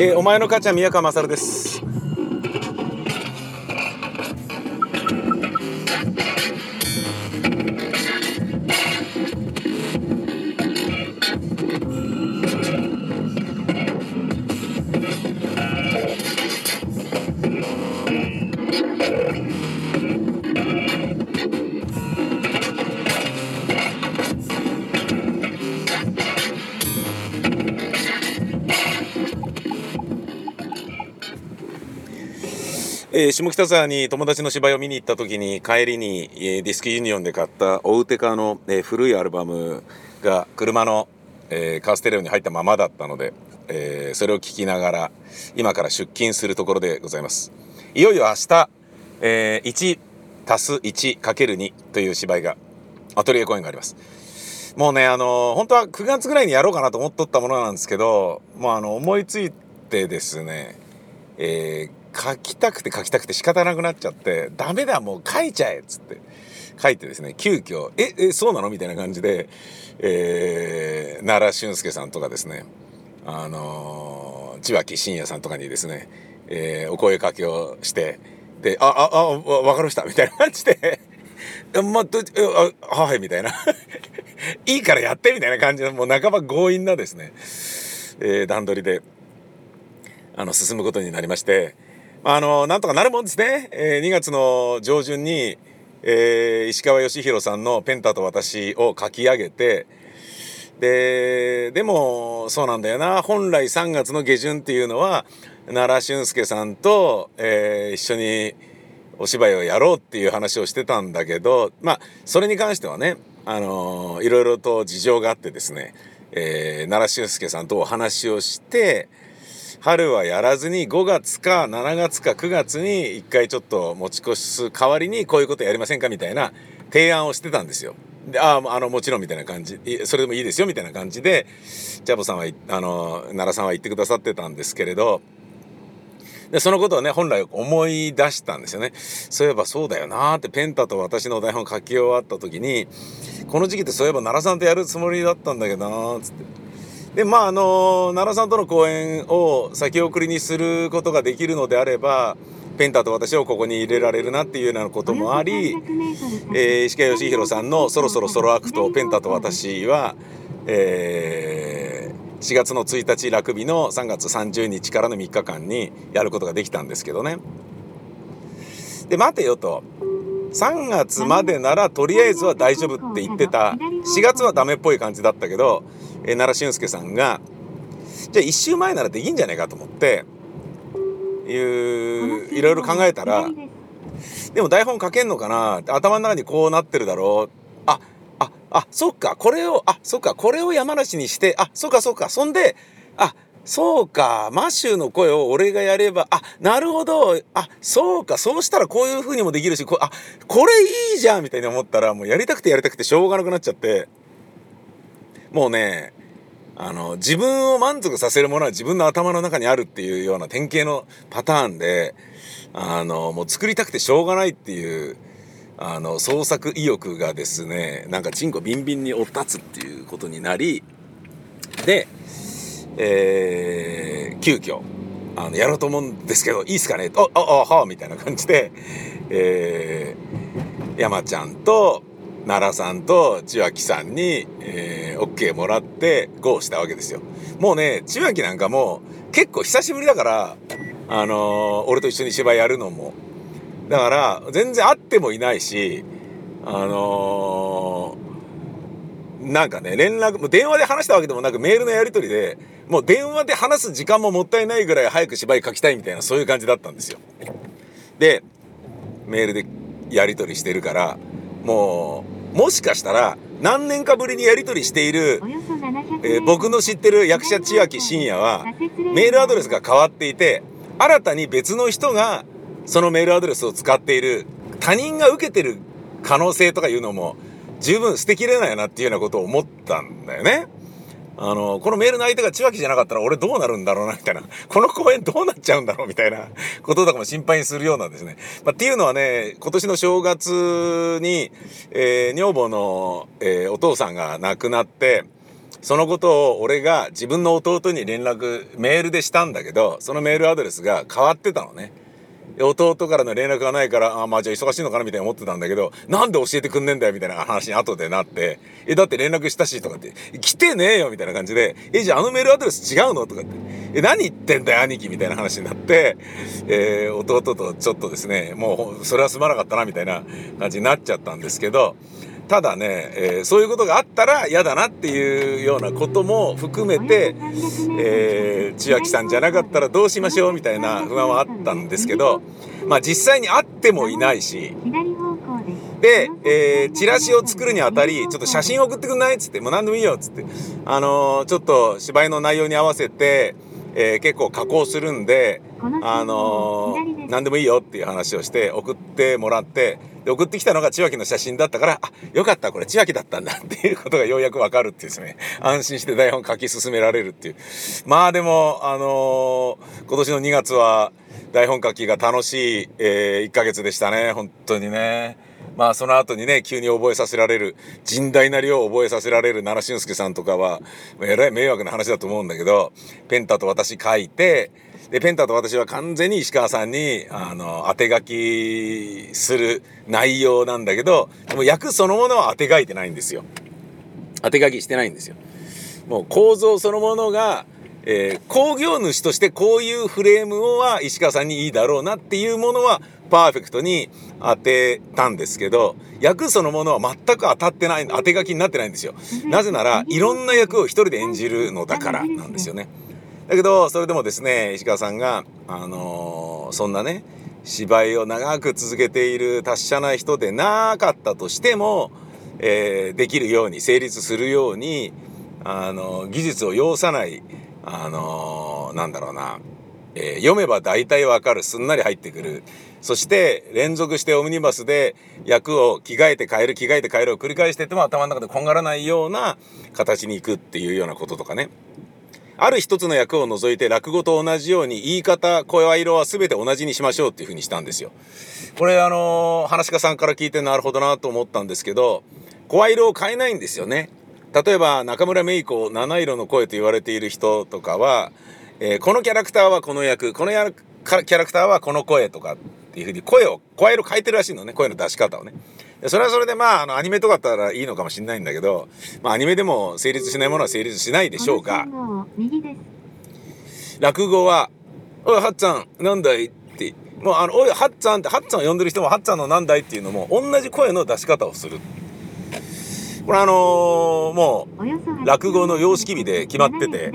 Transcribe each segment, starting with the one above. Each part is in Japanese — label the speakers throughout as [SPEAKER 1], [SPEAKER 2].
[SPEAKER 1] えー、お前の母ちゃん宮川勝です。えー、下北沢に友達の芝居を見に行った時に帰りに、えー、ディスクユニオンで買ったオウテカの、えー、古いアルバムが車の、えー、カーステレオに入ったままだったので、えー、それを聴きながら今から出勤するところでございます。いよいよ明日、えー、1足す 1×2 という芝居がアトリエ公演があります。もうねあの本当は9月ぐらいにやろうかなと思っとったものなんですけどもうあの思いついてですねえー、書きたくて書きたくて仕方なくなっちゃってダメだもう書いちゃえっつって。書いてですね急遽ええそうなの？みたいな感じで、えー、奈良俊介さんとかですねあのー、千脇信也さんとかにですね、えー、お声かけをしてで「あああ分かりました」みたいな感じで「まあ、あはい」みたいな「いいからやって」みたいな感じのもう半ば強引なですね、えー、段取りであの進むことになりまして。あのなんとかなるもんですね、えー、2月の上旬に、えー、石川義弘さんの「ペンタと私」を書き上げてででもそうなんだよな。本来3月の下旬っていうのは奈良俊介さんと、えー、一緒にお芝居をやろうっていう話をしてたんだけどまあそれに関してはね、あの、いろいろと事情があってですね、えー、奈良俊介さんとお話をして春はやらずに5月か7月か9月に1回ちょっと持ち越す代わりにこういうことやりませんかみたいな提案をしてたんですよ。であああのもちろんみたいな感じそれでもいいですよみたいな感じでジャボさんはあの奈良さんは言ってくださってたんですけれどでそのことをね本来思い出したんですよねそういえばそうだよなーってペンタと私の台本書き終わった時にこの時期ってそういえば奈良さんとやるつもりだったんだけどなっつって。でまああの奈良さんとの公演を先送りにすることができるのであればペンタと私をここに入れられるなっていうようなこともあり、えー、石川義弘さんの「そろそろソロアクトペンタと私は」えー、4月の1日楽日の3月30日からの3日間にやることができたんですけどね。で待てよと3月までならとりあえずは大丈夫って言ってた4月はダメっぽい感じだったけどえー、奈良俊介さんがじゃあ1週前ならできんじゃないかと思っていういろいろ考えたらでも台本書けんのかな？頭の中にこうなってるだろう。あああそっかこれをあそっかこれを山梨にしてあそっかそっか。そんであそうかマシューの声を俺がやればあなるほど。あそうかそうしたらこういう風にもできるしこあこれいいじゃんみたいに思ったらもうやりたくてやりたくてしょうがなくなっちゃってもうねあの自分を満足させるものは自分の頭の中にあるっていうような典型のパターンであのもう作りたくてしょうがないっていうあの創作意欲がですねなんかチンコビンビンに追っ立つっていうことになりで、えー、急遽あのやろうと思うんですけどいいっすかね？あああはあみたいな感じで、えー、山ちゃんと奈良さんと千秋さんに、えー、OK もらって GO したわけですよ。もうね千秋なんかも結構久しぶりだからあのー、俺と一緒に芝居やるのも。だから全然会ってもいないしあのー、なんかね連絡も電話で話したわけでもなくメールのやり取りでもう電話で話す時間ももったいないぐらい早く芝居書きたいみたいなそういう感じだったんですよ。でメールでやり取りしてるからもうもしかしたら何年かぶりにやり取りしている、えー、僕の知ってる役者千秋真也はメールアドレスが変わっていて新たに別の人がそのメールアドレスを使っている他人が受けてる可能性とかいうのも十分捨てきれないなっていうようなことを思ったんだよね。あの、このメールの相手が千秋じゃなかったら俺どうなるんだろうな、みたいな。この公演どうなっちゃうんだろう、みたいなこととかも心配にするようなんですね。まあ、っていうのはね、今年の正月に、えー、女房の、えー、お父さんが亡くなって、そのことを俺が自分の弟に連絡メールでしたんだけどそのメールアドレスが変わってたのね。弟からの連絡がないからあまあじゃあ忙しいのかなみたいに思ってたんだけどなんで教えてくんねえんだよみたいな 話に後でなってえだって連絡したしとかって来てねえよみたいな感じでえじゃああのメールアドレス違うのとかってえ何言ってんだよ兄貴みたいな話になって、えー、弟とちょっとですねもうそれはすまなかったなみたいな感じになっちゃったんですけどただね、えー、そういうことがあったら嫌だなっていうようなことも含めて、えー、千秋さんじゃなかったらどうしましょうみたいな不安はあったんですけど、まあ実際に会ってもいないし、で、えー、チラシを作るにあたり、ちょっと写真送ってくんないっつって、もう何でもいいよっつって、あのー、ちょっと芝居の内容に合わせて、えー、結構加工するんで、あの、何でもいいよっていう話をして送ってもらってで送ってきたのが千秋の写真だったからあよかったこれ千秋だったんだ っていうことがようやくわかるっていうですね安心して台本書き進められるっていうまあでもあのー、今年の2月は台本書きが楽しい、えー、1ヶ月でしたね本当にね。まあその後にね、急に覚えさせられる、甚大な量を覚えさせられる奈良俊介さんとかは、えらい迷惑な話だと思うんだけど、ペンタと私書いて、で、ペンタと私は完全に石川さんに、あの、当て書きする内容なんだけど、でも役そのものは当て書いてないんですよ。当て書きしてないんですよ。もう構造そのものが、えー、工業主としてこういうフレームは石川さんにいいだろうなっていうものはパーフェクトに当てたんですけど、役そのものは全く当たってない、当て書きになってないんですよ。なぜなら、いろんな役を一人で演じるのだからなんですよね。だけどそれでもですね石川さんが、あのー、そんなね芝居を長く続けている達者な人でなかったとしても、えー、できるように成立するように、あのー、技術を要さない、あのなんだろうな、え読めば大体わかるすんなり入ってくるそして連続してオムニバスで役を着替えて変える着替えて変えるを繰り返してても頭の中でこんがらないような形にいくっていうようなこととかね。ある一つの役を除いて落語と同じように言い方、声色は全て同じにしましょうっていうふうにしたんですよ。これあのー、話家さんから聞いてなるほどなと思ったんですけど、声色を変えないんですよね。例えば中村芽衣子七色の声と言われている人とかは、えー、このキャラクターはこの役、このキャラクターはこの声とかっていうふうに声を、声色変えてるらしいのね、声の出し方をね。それはそれでまあ、あの、アニメとかだったらいいのかもしれないんだけど、まあ、アニメでも成立しないものは成立しないでしょうが、落語は、おい、はっちゃん、なん。だいって、もう、あの、おい、はっちゃん。って、はっちゃん。を呼ん。でる人も、はっちゃん。のなん。だいっていうのも、同じ声の出し方をする。これあのー、もう、落語の様式美で決まってて、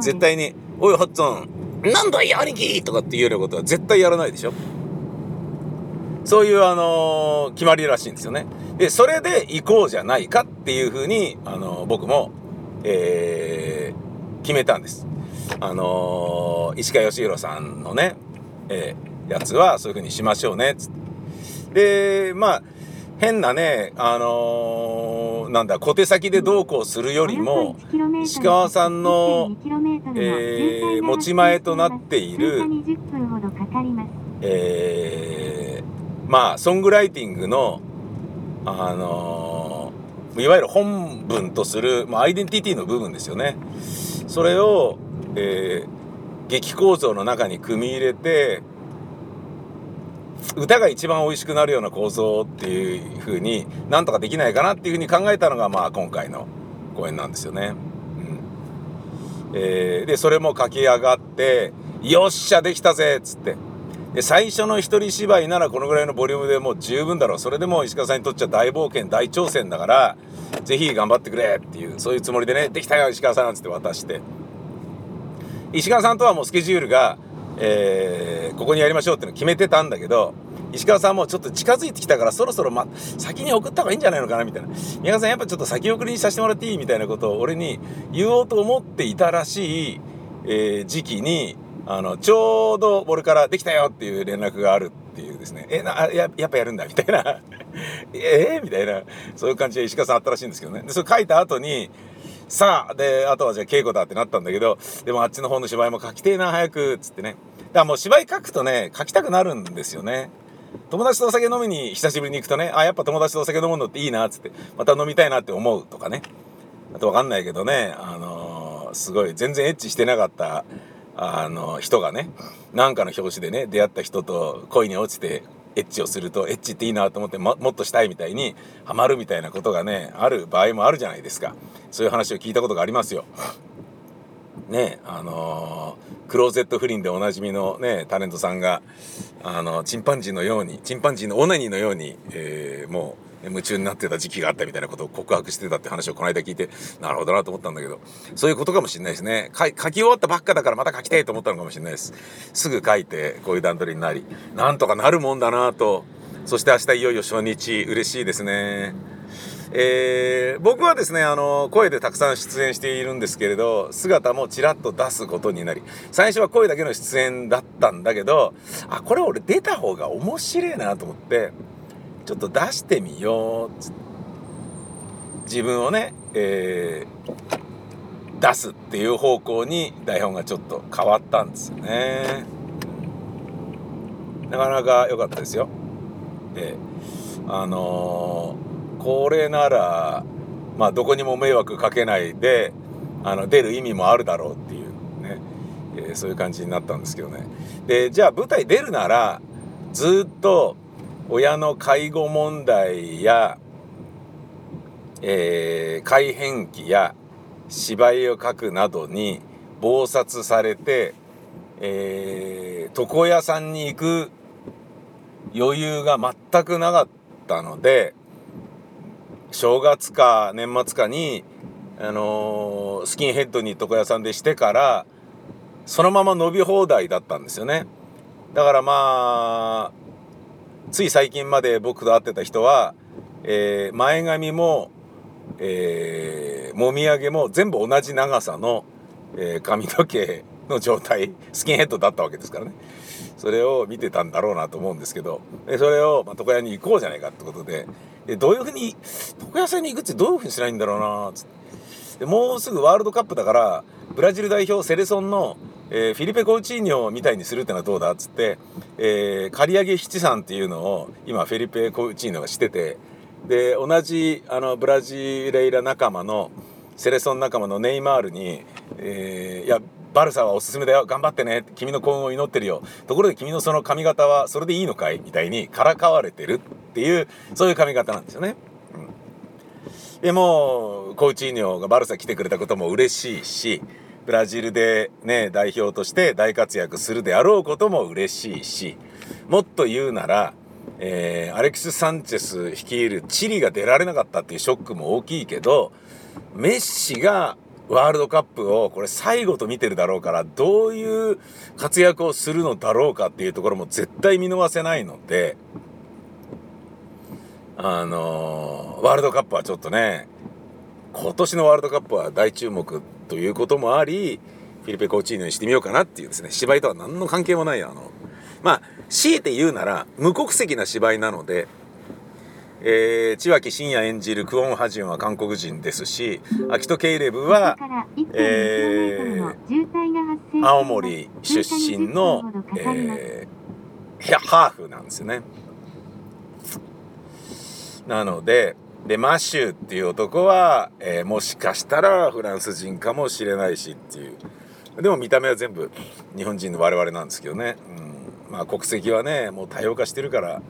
[SPEAKER 1] 絶対に、おい、はっちゃん、なん。だい、兄貴とかっていうようなことは絶対やらないでしょ。そういうあの決まりらしいんですよね。で、それで行こうじゃないかっていうふうに、あの僕も、えー、決めたんです。あの石川義弘さんのね、えー、やつはそういうふうにしましょうね、つって。で、まあ、変なね、あのー、なんだ、小手先でどうこうするよりも、石川さんの、えー、持ち前となっている、えーまあソングライティングのあのー、いわゆる本文とする、まあ、アイデンティティの部分ですよねそれを、えー、劇構造の中に組み入れて歌が一番美味しくなるような構造っていうふうになんとかできないかなっていうふうに考えたのがまあ今回の公演なんですよね。うんえー、でそれも書き上がって「よっしゃできたぜ!」っつって。で最初の一人芝居ならこのぐらいのボリュームでもう十分だろう。それでも石川さんにとっちゃ大冒険大挑戦だから是非頑張ってくれっていうそういうつもりでねできたよ石川さんっつって渡して。石川さんとはもうスケジュールが、えー、ここにやりましょうっていうの決めてたんだけど石川さんもちょっと近づいてきたからそろそろ、ま、先に送った方がいいんじゃないのかなみたいな。宮川さんやっぱちょっと先送りにさせてもらっていいみたいなことを俺に言おうと思っていたらしい、えー、時期にあの、ちょうど俺からできたよっていう連絡があるっていうですね、え、な、ややっぱやるんだみたいな、え？ー、みたいな、そういう感じで石川さんあったらしいんですけどね。で、それ書いた後に、さあ、で、あとはじゃあ稽古だってなったんだけど、でもあっちの方の芝居も書きてえな、早く、つってね。だからもう芝居書くとね、書きたくなるんですよね。友達とお酒飲みに久しぶりに行くとね、あ、やっぱ友達とお酒飲むのっていいな、つって、また飲みたいなって思うとかね。あとわかんないけどねあのすごい全然エッチしてなかったあの人がねなんかの表紙でね出会った人と恋に落ちてエッチをするとエッチっていいなと思ってももっとしたいみたいにハマるみたいなことがねある場合もあるじゃないですかそういう話を聞いたことがありますよ。ねあのー、クローゼット不倫でおなじみのねタレントさんがあのチンパンジーのようにチンパンジーのオナニーのように、えー、もう夢中になってた時期があったみたいなことを告白してたって話をこの間聞いてなるほどなと思ったんだけどそういうことかもしれないですね。書き終わったばっかだからまた書きたいと思ったのかもしれないです。すぐ書いてこういう段取りになりなんとかなるもんだなと。そして明日いよいよ初日嬉しいですね。えー、僕はですねあの声でたくさん出演しているんですけれど姿もちらっと出すことになり最初は声だけの出演だったんだけどあこれ俺出た方が面白いなと思ってちょっと出してみよう。自分をね、えー、出すっていう方向に台本がちょっと変わったんですよね。なかなか良かったですよ。であのーこれならまあどこにも迷惑かけないであの出る意味もあるだろうっていうね、えー、そういう感じになったんですけどね。でじゃあ舞台出るならずっと親の介護問題や、えー、改変期や芝居を書くなどに忙殺されて、えー、床屋さんに行く余裕が全くなかったので正月か年末かに、あのー、スキンヘッドに床屋さんでしてからそのまま伸び放題だったんですよね。だからまあつい最近まで僕と会ってた人は、えー、前髪も、えー、もみあげも全部同じ長さの、えー、髪の毛の状態スキンヘッドだったわけですからね。それを見てたんだろうなと思うんですけどでそれを、まあ、床屋に行こうじゃないかってことででどういうふうに床屋さんに行くってどういうふうにしないんだろうなつって。でもうすぐワールドカップだからブラジル代表セレソンの、えー、フィリペ・コーチーニョみたいにするってのはどうだっつって、えー、刈り上げ七三っていうのを今フィリペ・コーチーニョがしててで同じあのブラジレイラ仲間のセレソン仲間のネイマールに、えー、いやバルサはおすすめだよ頑張ってね君の幸運を祈ってるよ。ところで君のその髪型はそれでいいのかい？みたいにからかわれてるっていうそういう髪型なんですよね。うん、でもコーチーニョがバルサ来てくれたことも嬉しいしブラジルでね代表として大活躍するであろうことも嬉しいしもっと言うなら、えー、アレクス・サンチェス率いるチリが出られなかったっていうショックも大きいけどメッシがワールドカップをこれ最後と見てるだろうからどういう活躍をするのだろうかっていうところも絶対見逃せないのであのワールドカップはちょっとね今年のワールドカップは大注目ということもありフィリペ・コーチーニョにしてみようかなっていうですね。芝居とは何の関係もないあの。まあ強いて言うなら無国籍な芝居なのでえー、千脇真也演じるクオン・ハジュンは韓国人ですし秋ト・ケイレブは、えー、青森出身の、えー、ハーフなんですよね。なのででマシューっていう男は、えー、もしかしたらフランス人かもしれないしっていう。でも見た目は全部日本人の我々なんですけどね、うん、まあ国籍はねもう多様化してるから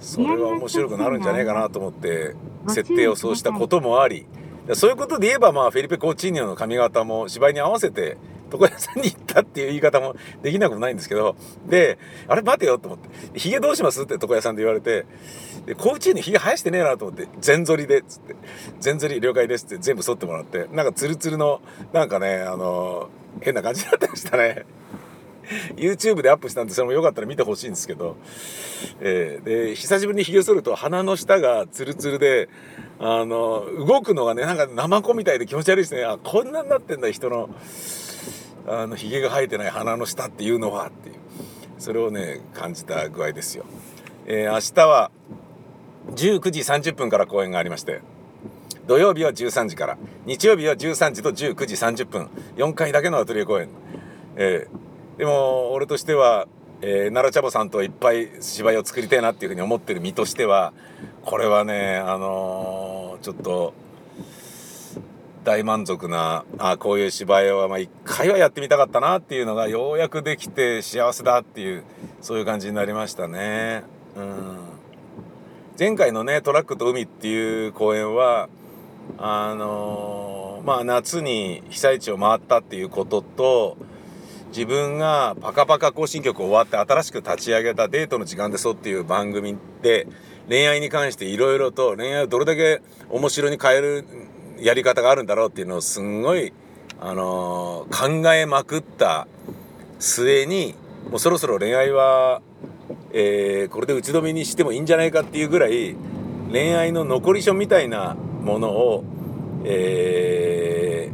[SPEAKER 1] それは面白くなるんじゃないかなと思って設定をそうしたこともあり。そういうことで言えばまあフェリペ・コーチーニョの髪型も芝居に合わせて床屋さんに行ったっていう言い方もできなくもないんですけどであれ待てよと思って「ヒゲどうします?」って床屋さんで言われてでコーチーニョヒゲ生やしてねえなと思って「全剃りで」つって「全剃り了解です」って全部剃ってもらってなんかツルツルのなんかねあの変な感じになってましたね。YouTube でアップしたんでそれもよかったら見てほしいんですけど、えー、で久しぶりにひげ剃ると鼻の下がツルツルであの動くのがねなんかナマコみたいで気持ち悪いですね。あこんなになってんだ人の。あのひげが生えてない鼻の下っていうのはっていうそれをね感じた具合ですよ。えー、明日は19時30分から公演がありまして土曜日は13時から日曜日は13時と19時30分4回だけのアトリエ公演、えー、でも俺としては、えー、奈良茶坊さんといっぱい芝居を作りたいなっていうふうに思ってる身としてはこれはねあのー、ちょっと大満足なあこういう芝居はまあ一回はやってみたかったなっていうのがようやくできて幸せだっていうそういう感じになりましたね。うん、前回のね「トラックと海」っていう公演はあのー、まあ夏に被災地を回ったっていうことと自分がパカパカ行進曲終わって新しく立ち上げたデートの時間でそっていう番組で恋愛に関していろいろと恋愛をどれだけ面白に変えるやり方があるんだろうっていうのをすんごい、あのー、考えまくった末にもうそろそろ恋愛は、えー、これで打ち止めにしてもいいんじゃないかっていうぐらい恋愛の残り書みたいなものを、え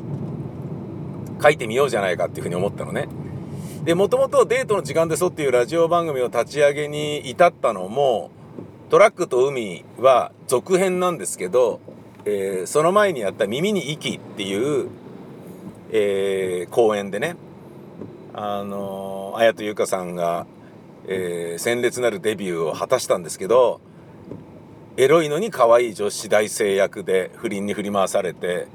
[SPEAKER 1] ー、書いてみようじゃないかっていうふうに思ったのね。でもともと「デートの時間でそ」っていうラジオ番組を立ち上げに至ったのも「トラックと海」は続編なんですけどえー、その前にやった「耳に息」っていう、えー、公演でねあの綾戸優香さんが、えー、鮮烈なるデビューを果たしたんですけどエロいのに可愛い女子大生役で不倫に振り回されて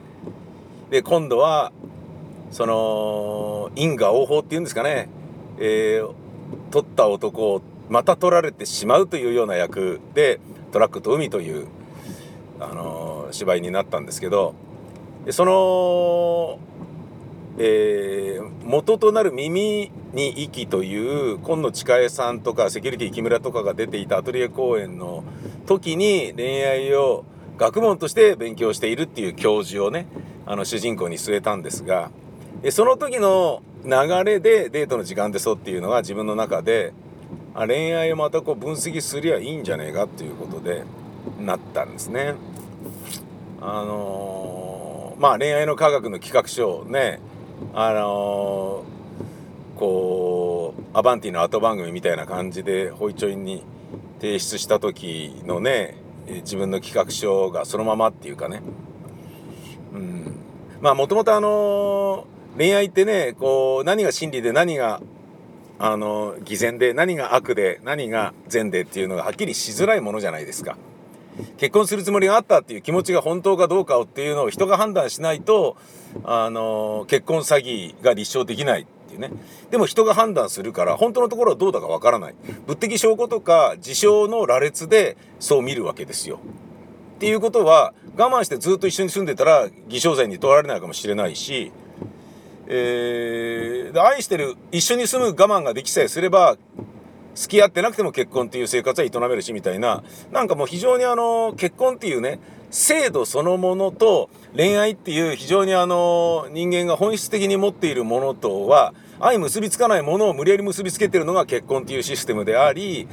[SPEAKER 1] で今度はその因果応報っていうんですかね、えー、取った男をまた取られてしまうというような役で「トラックと海」というあの芝居になったんですけどその、えー、元となる「耳に息」という今野千佳恵さんとかセキュリティ木村とかが出ていたアトリエ公演の時に恋愛を学問として勉強しているっていう教授をねあの主人公に据えたんですがその時の流れでデートの時間でそうっていうのは自分の中で恋愛をまたこう分析すりゃいいんじゃねえかっていうことでなったんですね。あのー、まあ恋愛の科学の企画書をねあのー、こうアバンティの後番組みたいな感じでホイチョイに提出した時のね自分の企画書がそのままっていうかねうんまあもともとあのー、恋愛ってねこう何が真理で何があの偽善で何が悪で何が善でっていうのがはっきりしづらいものじゃないですか。結婚するつもりがあったっていう気持ちが本当かどうかをっていうのを人が判断しないと、あの結婚詐欺が立証できないっていうね。でも人が判断するから本当のところはどうだかわからない。物的証拠とか事象の羅列でそう見るわけですよ。っていうことは我慢してずっと一緒に住んでたら偽証罪に問われないかもしれないし、えー、愛してる一緒に住む我慢ができさえすれば付き合ってなくても結婚っていう生活は営めるしみたいな。なんかもう非常にあの結婚っていうね制度そのものと恋愛っていう非常にあの人間が本質的に持っているものとは相結びつかないものを無理やり結びつけてるのが結婚っていうシステムであり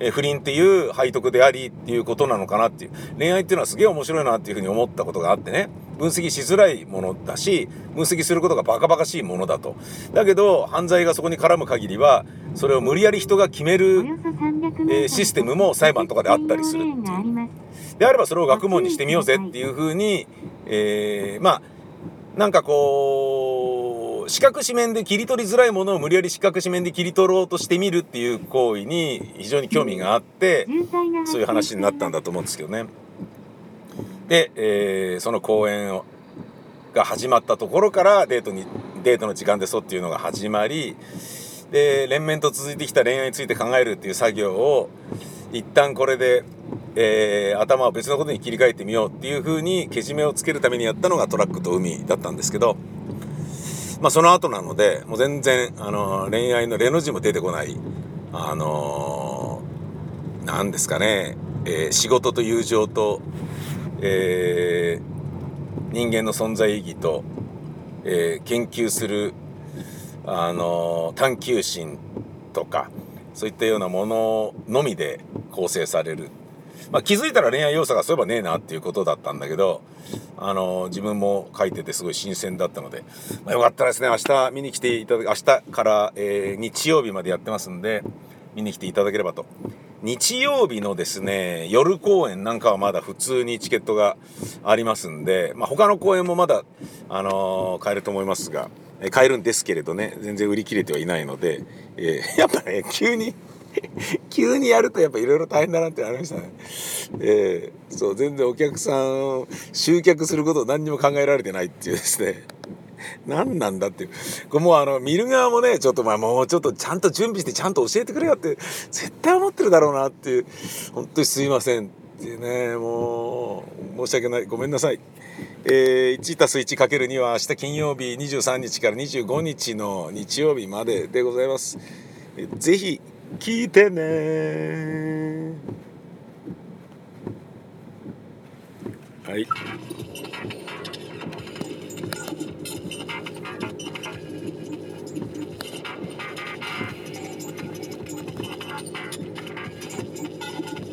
[SPEAKER 1] え不倫っていう背徳でありっていうことなのかなっていう。恋愛っていうのはすげえ面白いなっていうふうに思ったことがあってね。分析しづらいものだし分析することがバカバカしいものだと。だけど犯罪がそこに絡む限りはそれを無理やり人が決める、え、システムも裁判とかであったりするっていう。であればそれを学問にしてみようぜっていうふうに、えー、まあなんかこう四角四面で切り取りづらいものを無理やり四角四面で切り取ろうとしてみるっていう行為に非常に興味があってそういう話になったんだと思うんですけどね。で、えー、その公演をが始まったところからデートにデートの時間でそうっていうのが始まりで連綿と続いてきた恋愛について考えるっていう作業を一旦これで、えー、頭を別のことに切り替えてみようっていう風にけじめをつけるためにやったのがトラックと海だったんですけど、まあ、その後なのでもう全然、あの、恋愛のレの字も出てこないあのー、何ですかね、えー、仕事と友情とえー、人間の存在意義と、えー、研究する、あの探求心とかそういったようなもののみで構成される、まあ、気づいたら恋愛要素がそういえばねえなっていうことだったんだけど、あの自分も書いててすごい新鮮だったので、まあ、よかったらですね。明日見に来ていただ明日から、えー、日曜日までやってますんで見に来ていただければと。日曜日のですね、夜公演なんかはまだ普通にチケットがありますんで、まあ、他の公演もまだ、あのー、買えると思いますが、買えるんですけれどね、全然売り切れてはいないので、えー、やっぱね、急に 急にやるとやっぱいろいろ大変だなってありましたね。えー、そう全然お客さんを集客することを何にも考えられてないっていうですね。何なんだっていうこれもうあの見る側もねちょっとまあもうちょっとちゃんと準備してちゃんと教えてくれよって絶対思ってるだろうなっていう本当にすいませんっていうねもう申し訳ないごめんなさい。えー、1たす 1×2 は明日金曜日23日から25日の日曜日まででございます。ぜひ聞いてねはい。